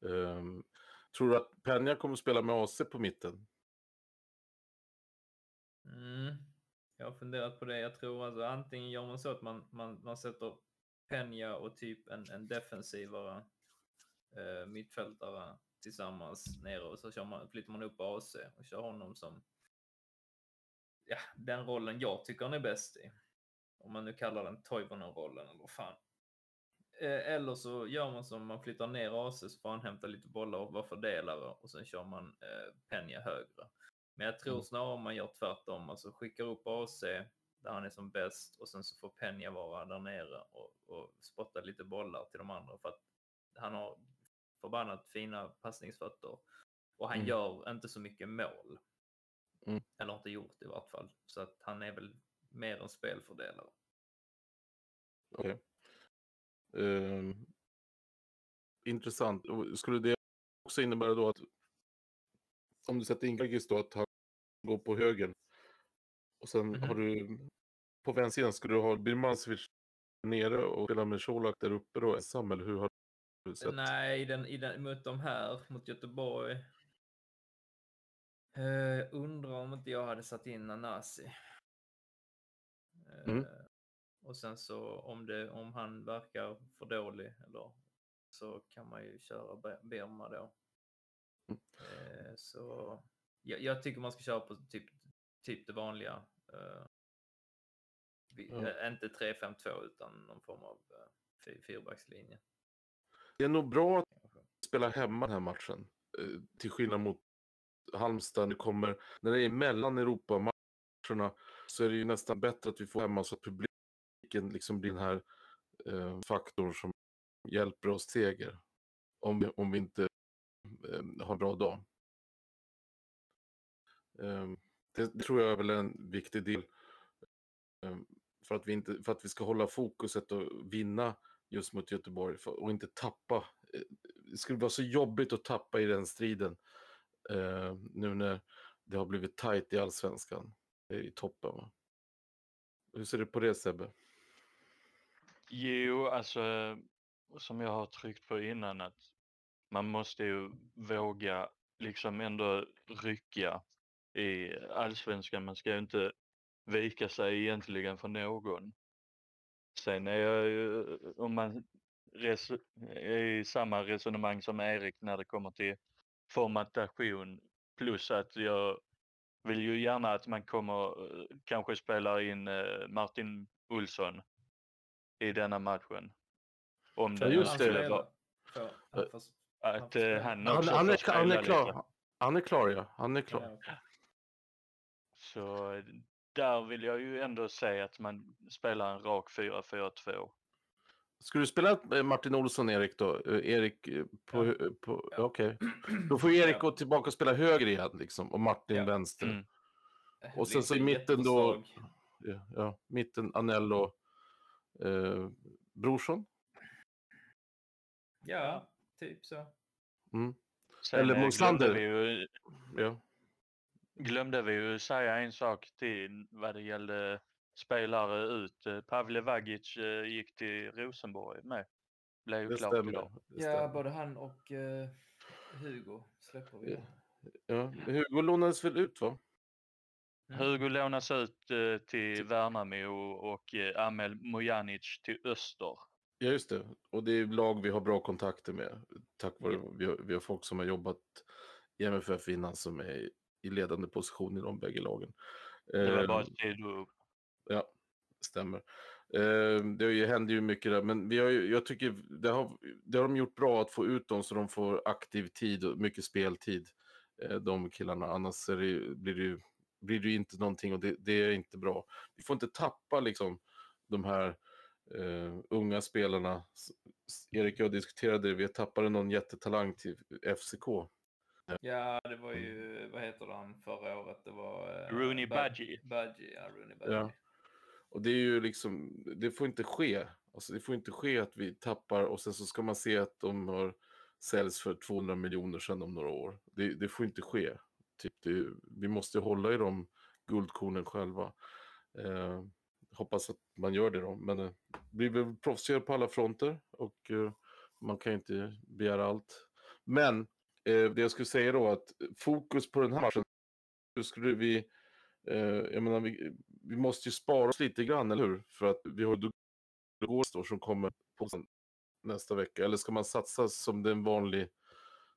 Ehm, tror du att Penja kommer att spela med AC på mitten? Mm. Jag har funderat på det. Jag tror alltså antingen gör man så att man, man, man sätter Penja och typ en, en defensivare eh, mittfältare tillsammans nere och så kör man, flyttar man upp AC och kör honom som ja, den rollen jag tycker han är bäst i. Om man nu kallar den Toivonen-rollen eller vad fan. Eh, eller så gör man som man flyttar ner AC så får han hämta lite bollar och vara fördelare och sen kör man eh, Penja högre. Men jag tror Mm. snarare om man gör tvärtom, alltså skickar upp AC där han är som bäst och sen så får Penja vara där nere och, och spotta lite bollar till de andra för att han har förbannat fina passningsfötter och han Mm. gör inte så mycket mål. Mm. Eller inte gjort i vart fall. Så att han är väl mer en spelfördelare. Okej. Ehm, intressant. Och Skulle det också innebära då att om du sätter in Gregis då att han går på höger och sen Mhm. har du på vänstersidan skulle du ha Birmancevic nere och spela med Colak där uppe då, ensam eller hur har du sett? Nej, i den, i den, mot de här, mot Göteborg. Eh, undrar om inte jag hade satt in Nanasi. Eh, Mm. Och sen så om, det, om han verkar för dålig eller så kan man ju köra Be- Berma då. Mm. Eh, så jag, jag tycker man ska köra på typ, typ det vanliga. Ja. eh, inte 3-5-2 utan någon form av fy- fyrbackslinje. Det är nog bra att spela hemma den här matchen. eh, Till skillnad mot Halmstad. Det kommer, när det är mellan Europamatcherna så är det ju nästan bättre att vi får hemma så att publiken liksom blir den här eh, faktorn som hjälper oss seger. Om vi, om vi inte har en bra dag. Ehm, det, det tror jag är väl en viktig del. Ehm, för, att vi inte, för att vi ska hålla fokuset och vinna just mot Göteborg för, och inte tappa. Eh, det skulle vara så jobbigt att tappa i den striden eh, nu när det har blivit tajt i allsvenskan i toppen. Va? Hur ser du på det Sebbe? Jo, alltså som jag har tryckt på innan att man måste ju våga liksom ändå rycka i allsvenskan. Man ska ju inte vika sig egentligen för någon. Sen är jag ju, om man res, är i samma resonemang som Erik när det kommer till formatation plus att jag vill ju gärna att man kommer, eh, kanske spelar in eh, Martin Olsson i denna matchen. Om Ja, det just nu det. skulle vara han att får eh, han Han, han, är, han, är klar. lite. han är klar, ja. Han är klar. Ja, okej. Så där vill jag ju ändå säga att man spelar en rak 4-4-2. Ska du spela eh, Martin Olsson, Erik då? Eh, Erik eh, på... Ja. på Okej. [CLEARS THROAT] Då får Erik Ja. gå tillbaka och spela höger igen liksom. Och Martin Ja. vänster. Mm. Och sen så i mitten då-. Ja, ja. Mitten Anello. Eh, Brorsson? Ja, typ så. Mm. Sen Eller vi, ju, Ja. Glömde vi ju säga en sak till vad det gällde spelare ut. Pavle Vagic eh, gick till Rosenborg med. Blev ju Det klart stämmer. idag. Det Ja, stämmer. både han och eh, Hugo släpper vi. Ja. Ja. Hugo lånades väl ut va? Mm. Hugo lånas ut eh, till Värnamo och eh, Amel Mojanic till Öster. Ja, just det. Och det är lag vi har bra kontakter med. Tack vare Ja. vi, har, vi har folk som har jobbat i MFF innan som är i- ledande position i de bägge lagen. Det var bara ett sido. Ja, stämmer. Eh, det händer ju mycket där, men vi har ju, jag tycker det har, det har de gjort bra att få ut dem så de får aktiv tid och mycket speltid, eh, de killarna. Annars det, blir det ju blir det ju inte någonting och det, det är inte bra. Vi får inte tappa liksom de här eh, unga spelarna. Erik och jag diskuterade det, vi tappade någon jättetalang till FCK. Ja, det var ju, vad heter han förra året? Det var... eh, Rooney Budgie. Budgie, ja, Rooney Budgie. Ja. Och det är ju liksom, det får inte ske. Alltså det får inte ske att vi tappar och sen så ska man se att de har säljs för 200 miljoner sedan om några år. Det, det får inte ske. Typ det, vi måste hålla i de guldkornen själva. Eh, hoppas att man gör det då. Men eh, vi väl proffsigare på alla fronter och eh, man kan inte begära allt. Men eh, det jag skulle säga då att fokus på den här matchen, då skulle vi, eh, jag menar vi, vi måste ju spara oss lite grann, eller hur? För att vi har Dugårds då som kommer på nästa vecka. Eller ska man satsa som den vanlig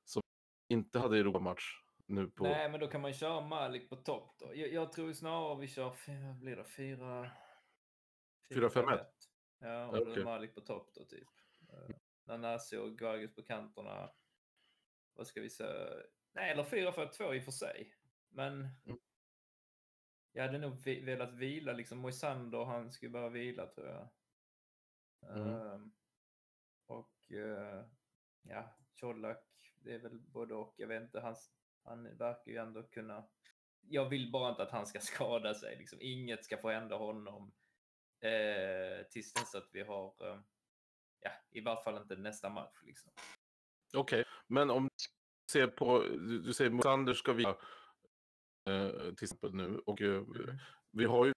som inte hade Europamatch nu på... Nej, men då kan man köra Malik på topp då. Jag, jag tror snarare vi kör, fy- vad blir det, fyra... 4-5-1. Ja, och Okej. är Malik på topp då typ. Uh, Nanasi och Gagus på kanterna. Vad ska vi säga? Nej, eller 4-4-2 i och för sig. Men Mm. jag hade nog velat vila liksom. Moisander, han skulle behöva vila tror jag. Mm. Ehm, och eh, ja, Colak, det är väl både och. Jag vet inte, han, han verkar ju ändå kunna... Jag vill bara inte att han ska [LAUGHS] skada sig. Liksom. Inget ska få hända honom eh, tills dess att vi har... Eh, ja, i vart fall inte nästa match. Liksom. Okej, men om du ser på, du, säger Mosander ska vi eh, till exempel nu och eh, Mm. vi har ju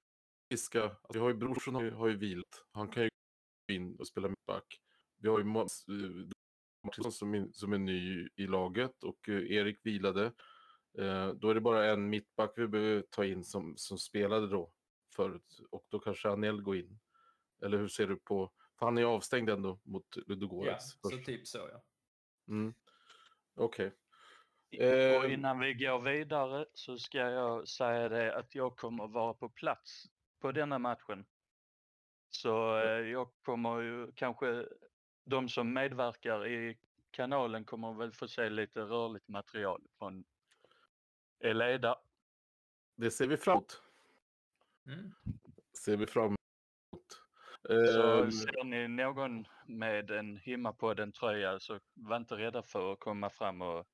Fiska, alltså, vi har ju Brorsson har ju, har ju vilat. Han kan ju gå in och spela mittback. Vi har ju eh, Martinsson som, är- som är ny i laget och eh, Erik vilade. Då är det bara en mittback vi behöver ta in som, som spelade då förut och då kanske Anel går in. Eller hur ser du på, för han är avstängd ändå mot Ja, Ludogorets. så typ så ja. Mm. Okej. Och Eh, innan vi går vidare så ska jag säga det att jag kommer vara på plats på denna matchen. Så eh, jag kommer ju kanske, de som medverkar i kanalen kommer väl få se lite rörligt material från Eleda. Det ser vi fram emot. Mm. Ser vi fram emot. Så Ehm, ser ni någon med en himma på den tröja så var inte rädda för att komma fram och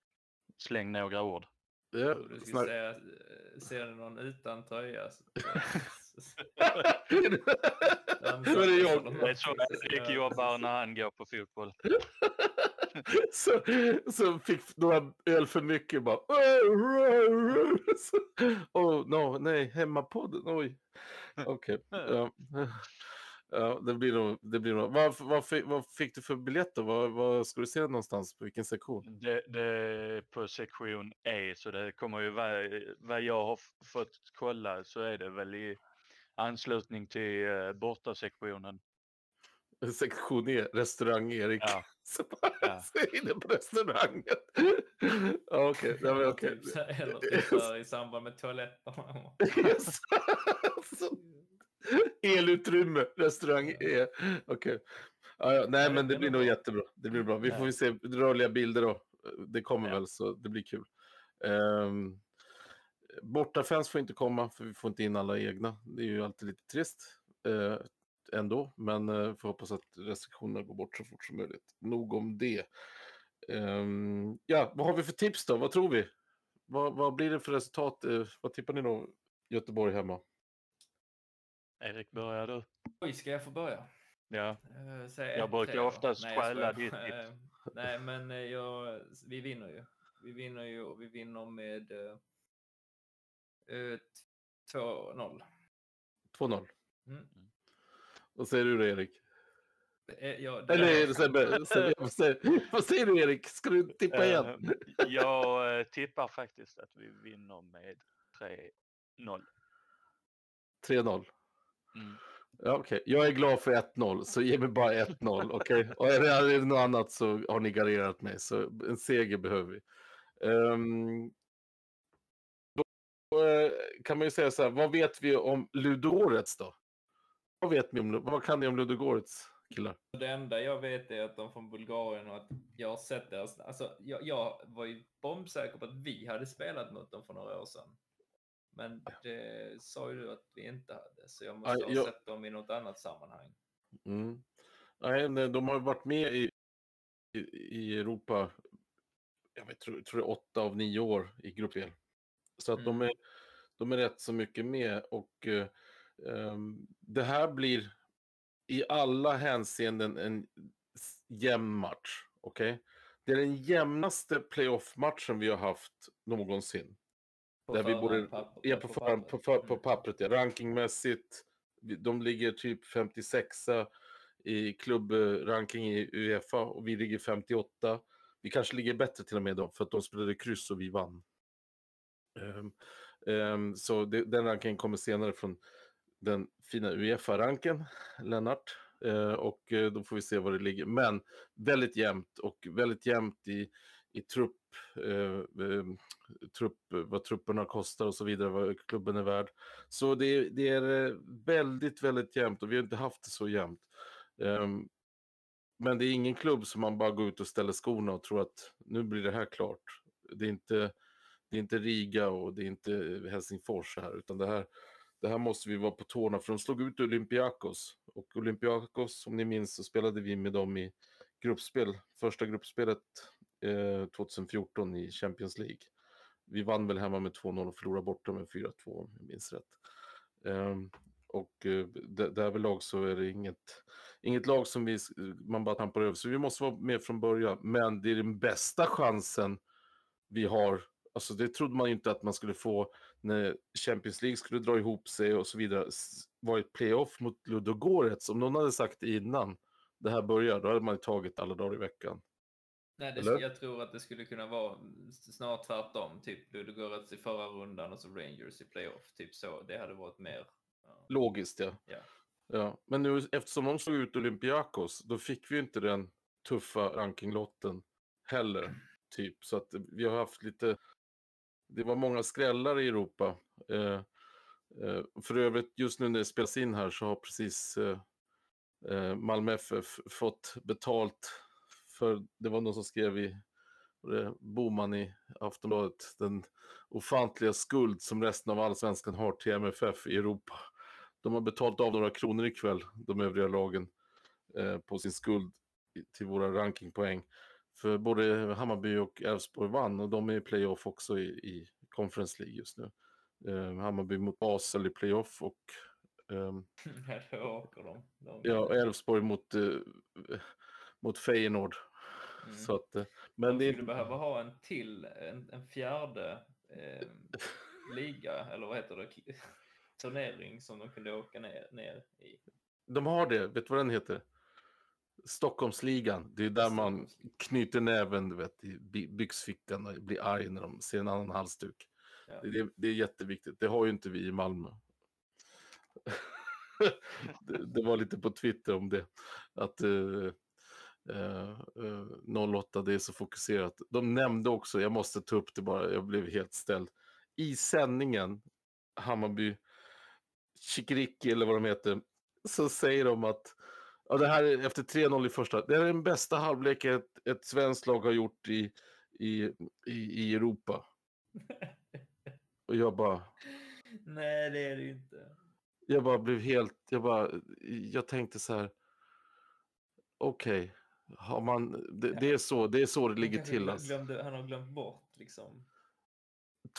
släng några ord. ja, Du skulle säga, eh, ser du någon utan tröja? [LAUGHS] Så, Då är det jag. Det är så Erik jobbar när han går på fotboll. [LAUGHS] så, så fick några öl för mycket bara. [LAUGHS] Oh, no, nej, hemmapodden, oj. Okej. Ja. Ja, det blir nog, det blir nog. Vad, vad, fick, vad fick du för biljett då? Vad, vad ska du se någonstans? På vilken sektion? Det, det är på sektion E så det kommer ju vara, vad jag har fått kolla så är det väl i anslutning till eh, bortasektionen. [LAUGHS] Sektion E, restaurang Erik. Ja. [LAUGHS] Så bara, Ja. så är det på restaurangen. Ja, Okej, [LAUGHS] ja. Typ så här- Eller typ i samband med toaletterna. Elutrymme, restaurang E. Okej. Ja, ja, nej, men det blir nog nog bra. jättebra. Det blir bra. Vi får se rörliga bilder då. Det kommer Ja. väl, så det blir kul. Um, bortafans får inte komma, för vi får inte in alla egna. Det är ju alltid lite trist eh, ändå, men uh, får hoppas att restriktionerna går bort så fort som möjligt. Nog om det. Ehm, ja, vad har vi för tips då? Vad tror vi? Vad, vad blir det för resultat? Eh, vad tippar ni då? Göteborg hemma? Erik, börjar du? Oj, ska jag få börja? Ja, Eh, säg Jag brukar oftast stjäla ditt tips. Eh, Nej, men eh, jag, vi vinner ju. Vi vinner ju och vi vinner med eh, 2-0. 2-0. Mm. Vad säger du då, Erik? Ja, det Eller Sebbe, vad säger- du Erik? Ska du tippa igen? Jag tippar faktiskt att vi vinner med 3-0. 3-0. Mm. Ja, okej. Jag är glad för 1-0, så ge mig bara 1-0. [LAUGHS] Okej? Och är det, är det något annat så har ni garderat mig, så en seger behöver vi. Ehm, då eh, kan man ju säga så här, vad vet vi om Ludogorets då? Vad vet ni om, vad kan ni om Ludogorets killar? Det enda jag vet är att de är från Bulgarien och att jag har sett deras... Alltså, jag, jag var ju bombsäker på att vi hade spelat mot dem för några år sedan. Men det sa ju du att vi inte hade, så jag måste Ja, ha sett dem i något annat sammanhang. Mm. Nej, de har varit med i, i, i Europa, jag vet, tror, tror det är åtta av nio år i gruppspel. Så att de, Mm. är, de är rätt så mycket med och eh, ehm, det här blir i alla hänseenden en jämn match. Okej? Det är den jämnaste playoff-matchen vi har haft någonsin. På Där vi borde, ja, på, förhand, på, för, på pappret, ja. Rankingmässigt, de ligger typ 56 i klubbranking i Uefa och vi ligger 58. Vi kanske ligger bättre till och med då, för att de spelade kryss och vi vann. Ehm, ehm, så det, den rankingen kommer senare från den fina Uefa-ranken, Lennart. Eh, och eh, då får vi se var det ligger. Men väldigt jämnt och väldigt jämnt i, i trupp, eh, ehm, trupp, vad trupperna kostar och så vidare, vad klubben är värd. Så det, är- det är eh, väldigt, väldigt jämnt och vi har inte haft det så jämnt. Ehm, men det är ingen klubb som man bara går ut och ställer skorna och tror att nu blir det här klart. Det är inte, det är inte Riga och det är inte Helsingfors här, utan det här, det här måste vi vara på tårna för de slog ut Olympiakos. Och Olympiakos, om ni minns, så spelade vi med dem i gruppspel, första gruppspelet eh, 2014 i Champions League. Vi vann väl hemma med 2-0 och förlorade borta med 4-2 om jag minns rätt. Ehm, och eh, därvidlag så är det inget, inget lag som vi, man bara tampar över. Så vi måste vara med från början. Men det är den bästa chansen vi har. Alltså det trodde man ju inte att man skulle få när Champions League skulle dra ihop sig och så vidare. Var ett playoff mot Ludogorets. Om någon hade sagt det innan det här börjar, då hade man ju tagit alla dagar i veckan. Nej, det, jag tror att det skulle kunna vara snarare tvärtom. Typ Ludogorets i förra rundan och så Rangers i playoff. Typ så. Det hade varit mer... Ja. Logiskt ja. Ja. ja. Men nu eftersom de slog ut Olympiakos, då fick vi inte den tuffa rankinglotten heller. Typ. Så att vi har haft lite, det var många skrällar i Europa. Eh, eh, för övrigt, just nu när det spelas in här så har precis eh, eh, Malmö FF fått betalt för, det var någon som skrev i Boman i Aftonbladet, den ofantliga skuld som resten av allsvenskan har till MFF i Europa. De har betalt av några kronor ikväll, de övriga lagen, eh, på sin skuld till våra rankingpoäng. För både Hammarby och Elfsborg vann och de är i playoff också i, i Conference League just nu. Eh, Hammarby mot Basel i playoff och [LAUGHS] de ja, Elfsborg mot, eh, mot Feyenoord. Mm. Så att, eh, Men men de det skulle är, behöva ha en till, en, en fjärde eh, liga, eller vad heter det, [LAUGHS] turnering som de kunde åka ner, ner i. de har det, vet du vad den heter? Stockholmsligan, det är där man knyter näven du vet, i by- byxfickan och blir arg när de ser en annan halsduk. Ja. Det, är- det är jätteviktigt, det har ju inte vi i Malmö. [LAUGHS] det, det var lite på Twitter om det, att eh, eh, eh, 08, det är så fokuserat. De nämnde också, jag måste ta upp det bara, jag blev helt ställd. I sändningen, Hammarby, Chikriki eller vad de heter, så säger de att ja, det här är efter 3-0 i första. Det är den bästa halvleken ett, ett svenskt lag har gjort i, i, i, i Europa. [LAUGHS] Och jag bara, Nej, det är det ju inte. jag bara blev helt, jag bara, jag tänkte så här. Okej, har man, det, det är så, det är så det ligger till. Alltså. Glömde, han har glömt bort liksom.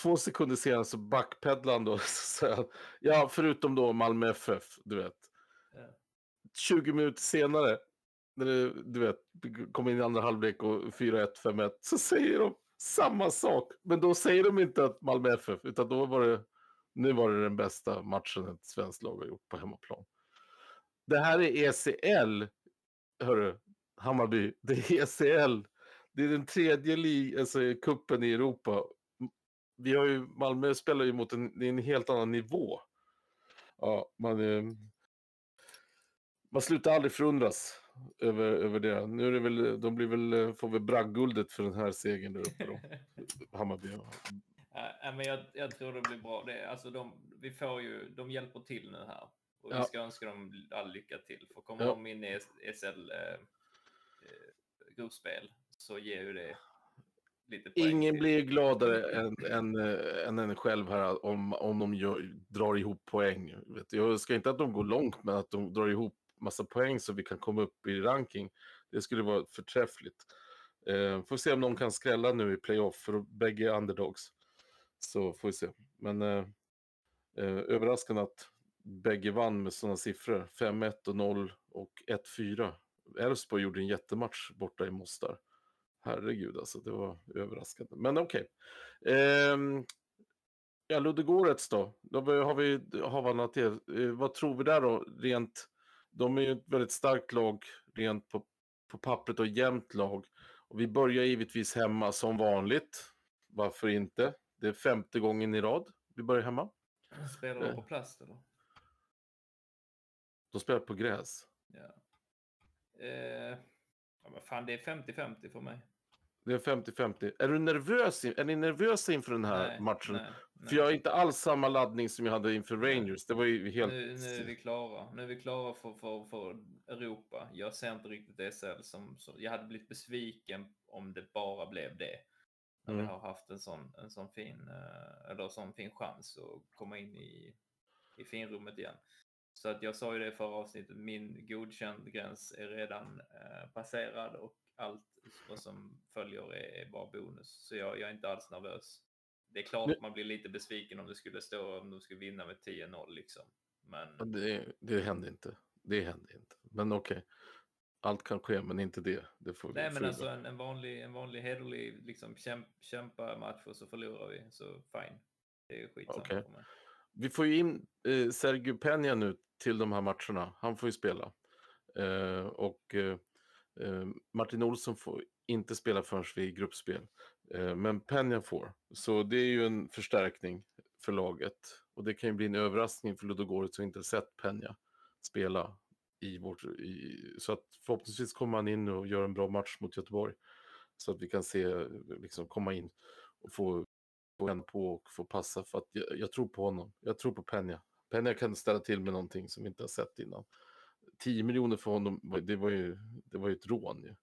Två sekunder senare så backpedlar han då. [LAUGHS] Så ja, förutom då Malmö FF, du vet. Ja. 20 minuter senare, när det, du vet, kommer in i andra halvlek och 4-1, 5-1, så säger de samma sak. Men då säger de inte att Malmö FF, utan då var det, nu var det den bästa matchen ett svenskt lag har gjort på hemmaplan. Det här är ECL, hörru, Hammarby, det är ECL. Det är den tredje li, alltså, kuppen i Europa. Vi har ju, Malmö spelar ju mot en, en helt annan nivå. Ja, man, eh, man slutar aldrig förundras över, över det. Nu är det väl, de blir väl, får väl bragdguldet för den här segern där uppe då. [LAUGHS] Hammarby. ja. Men jag, jag tror det blir bra. Det, alltså de, vi får ju, de hjälper till nu här. Och vi Ja. ska önska dem all lycka till. För kommer Ja. de in i SL eh, gruppspel så ger ju det lite poäng Ingen blir gladare än, än, eh, än en själv här om, om de gör, drar ihop poäng. Jag ska inte att de går långt, men att de drar ihop massa poäng så vi kan komma upp i ranking. Det skulle vara förträffligt. Eh, får se om någon kan skrälla nu i playoff, för bägge är underdogs. Så får vi se. Men eh, eh, överraskande att bägge vann med sådana siffror. 5-1 och 0 och 1-4. Elfsborg gjorde en jättematch borta i Mostar. Herregud alltså, det var överraskande. Men okej. Okay. Ehm, ja, Ludogorets då? Då har vi Havanna till. Eh, vad tror vi där då? Rent, de är ju ett väldigt starkt lag rent på, på pappret och jämnt lag. Och vi börjar givetvis hemma som vanligt. Varför inte? Det är femte gången i rad vi börjar hemma. Spelar de på plast eller? De spelar på gräs. Ja. Eh, ja men fan, det är 50-50 för mig. Det är 50-50. Är du nervös? Är ni nervösa inför den här Nej, matchen? nej, nej. För jag har inte alls samma laddning som jag hade inför Rangers. Det var ju helt... Nu, nu är vi klara. Nu är vi klara för, för, för Europa. Jag ser inte riktigt SL som, som... Jag hade blivit besviken om det bara blev det. När Mm. vi har haft en sån, en sån fin, eh, eller sån fin chans att komma in i, i finrummet igen. Så att jag sa ju det i förra avsnittet, min godkänd gräns är redan eh, passerad och allt vad som följer är, är bara bonus. Så jag, jag är inte alls nervös. Det är klart man blir lite besviken om det skulle stå, om de skulle vinna med 10-0 liksom. Men Det, det hände inte. Det hände inte. Men okej. Allt kan ske, men inte det. Det får Nej, men alltså en, en vanlig, en vanlig hederlig liksom, kämp, kämpa match och så förlorar vi, så fine. Det är skitsamma Okej. för mig. Vi får ju in eh, Sergio Peña nu till de här matcherna. Han får ju spela. Eh, och eh, eh Martin Olsson får inte spela förrän vi är i gruppspel. Eh, men Peña får. Så det är ju en förstärkning för laget. Och det kan ju bli en överraskning för Ludogorets som inte sett Peña spela. I vårt, i, så att förhoppningsvis kommer han in och gör en bra match mot Göteborg. Så att vi kan se, liksom komma in och få få en på och få passa för att jag, jag tror på honom. Jag tror på Peña. Peña kan ställa till med någonting som vi inte har sett innan. 10 miljoner för honom, det var ju, det var ju ett rån ju.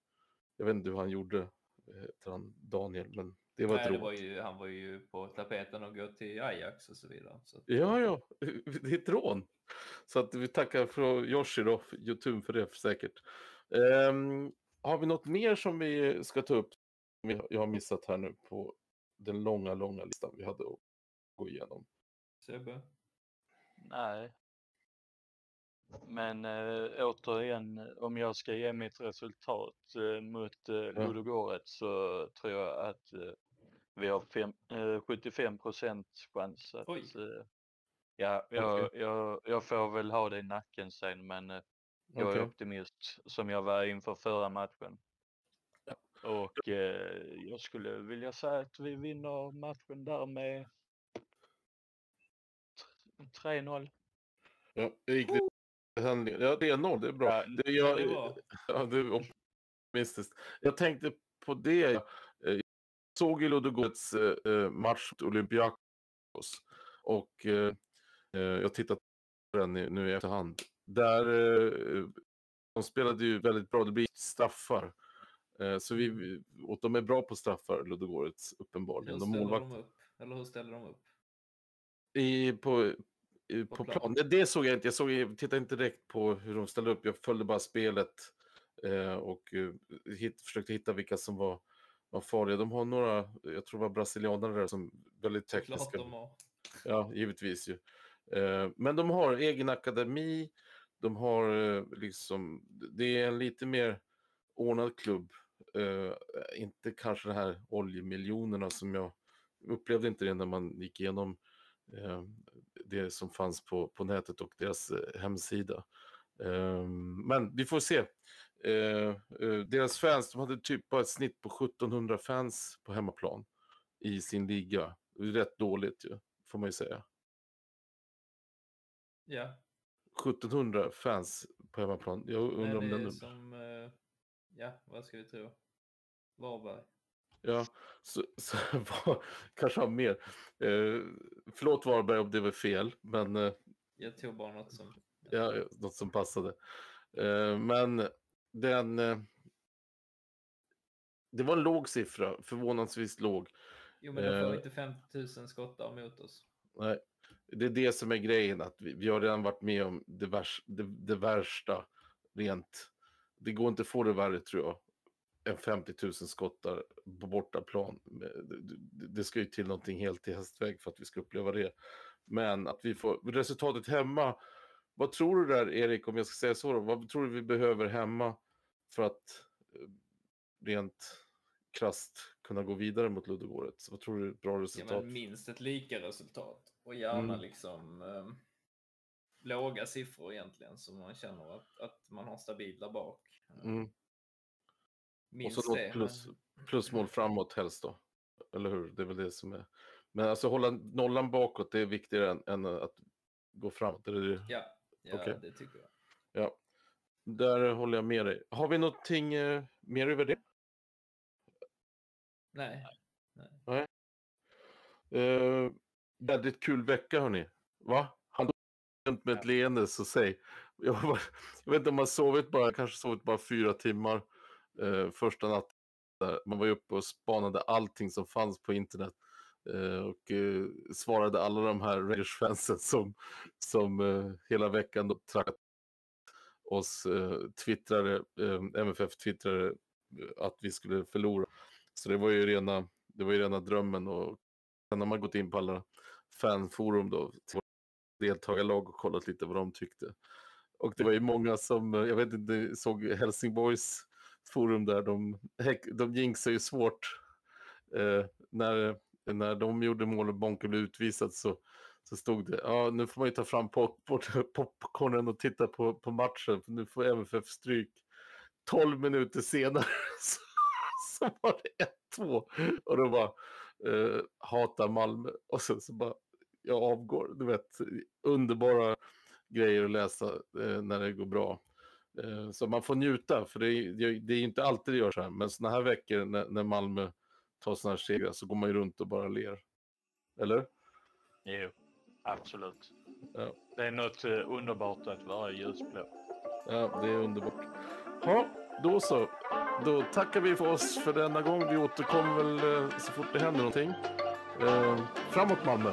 Jag vet inte hur han gjorde, eh, heter han Daniel, men det var ett Nej, det rån. var ju, han var ju på tapeten och gå till Ajax och så vidare. Så. Ja, ja, [LAUGHS] det är ett rån. Så att vi tackar för Yoshi då, för Youtube för det säkert. Ehm, har vi något mer som vi ska ta upp? Jag har missat här nu på den långa, långa listan vi hade att gå igenom. Sebbe? Nej. Men äh, återigen, om jag ska ge mitt resultat äh, mot äh, Ja. Ludogorets så tror jag att äh, vi har fem, äh, 75 procent chans att... Oj. äh, ja, jag, jag, jag får väl ha det i nacken sen men äh, jag Okej. är optimist som jag var inför förra matchen. Och eh, jag skulle vilja säga att vi vinner matchen där med tre- 3-0. Ja, gick lite handling. Ja, det är noll, det är bra. Ja, det, jag, det är bra. Ja, det är optimistiskt. Jag tänkte på det. eh, Jag såg ju Ludogorets eh, eh, match mot Olympiakos. Och jag tittat på den i- nu i efterhand. Där, eh, de spelade ju väldigt bra. Det blir straffar. Eh, så vi, och de är bra på straffar, Ludogorets, uppenbarligen. Hur De ställer målvakt, de upp? Eller hur ställer de upp? i, på, i, På på plan. plan. Det, det såg jag inte. Jag såg, tittade inte direkt på hur de ställde upp. Jag följde bara spelet eh, och eh, hit, försökte hitta vilka som var, var farliga. De har några, jag tror det var brasilianare där som väldigt Klart tekniska. de har. Ja, givetvis ju. Eh, men de har egen akademi. De har eh, liksom, det är en lite mer ordnad klubb. Eh, inte kanske de här oljemiljonerna som jag upplevde inte det när man gick igenom eh, det som fanns på, på nätet och deras eh, hemsida. Eh, men vi får se. Deras fans, de hade typ bara ett snitt på 1700 fans på hemmaplan i sin liga. Rätt dåligt ju, får man ju säga. Ja, 1700 fans på hemmaplan. Jag undrar men om den... som, ja, vad ska vi tro? Varberg. Ja, så, så [LAUGHS] var, kanske har mer. Eh, förlåt Varberg om det var fel, men eh, Jag tog bara något som... ja, något som passade. Eh, men den... Eh, det var en låg siffra, förvånansvis låg. Jo, men de får Eh. inte 50 000 skottar mot oss. Nej, det är det som är grejen, att vi, vi har redan varit med om det, värst, det, det värsta rent. Det går inte att få det värre tror jag. Än 50 000 skottar på bortaplan. Det- det- ska ju till någonting helt i hästväg för att vi ska uppleva det. Men att vi får resultatet hemma. Vad tror du där Erik, om jag ska säga så då? Vad tror du vi behöver hemma för att eh, rent krasst kunna gå vidare mot Ludogorets? Vad tror du är ett bra Ja, resultat? men minst ett lika resultat. Och gärna Mm. liksom eh, låga siffror egentligen så man känner att, att man har stabilt där bak. Mm. Och så det. plus, plusmål framåt helst då. Eller hur? Det är väl det som är. Men alltså hålla nollan bakåt, det är viktigare än, än att gå framåt. Är det? Ja, ja Okej. det tycker jag. Ja, där håller jag med dig. Har vi någonting eh, mer över det? Nej. Nej. Eh, väldigt kul vecka hörni. Va? Runt med ett leende så säg. Jag, var, jag vet inte om man sovit bara, kanske sovit bara fyra timmar eh, första natten. där. Man var ju uppe och spanade allting som fanns på internet. Eh, och eh, svarade alla de här Rangers-fansen som, som eh, hela veckan då trackat oss twittrare, eh, MFF-twittrare eh, att vi skulle förlora. Så det var ju rena, det var ju rena drömmen och sen har man gått in på alla fanforum då, till deltagarlag och kollat lite vad de tyckte. Och det var ju många som, eh, jag vet inte, såg Helsingborgs forum där, de, de jinxade ju svårt. Eh, när, när de gjorde mål och Bonke blev utvisad så, så stod det, ja nu får man ju ta fram pop, pop, [LAUGHS] popcornen och titta på, på matchen, för nu får MFF stryk. 12 minuter senare [LAUGHS] så, så var det 1-2 och då bara eh, hatar Malmö och sen så bara jag avgår. Du vet, underbara grejer att läsa eh, när det går bra. Eh, så man får njuta, för det är, det är- inte alltid det gör så här, men såna här veckor när, när Malmö tar såna här segrar så går man ju runt och bara ler. Eller? Jo, absolut. Ja. Det är något eh, underbart att vara ljusblå. Ja, det är underbart. Ja, då så. Då tackar vi för oss för denna gång. Vi återkommer väl eh, så fort det händer någonting. Eh, framåt Malmö!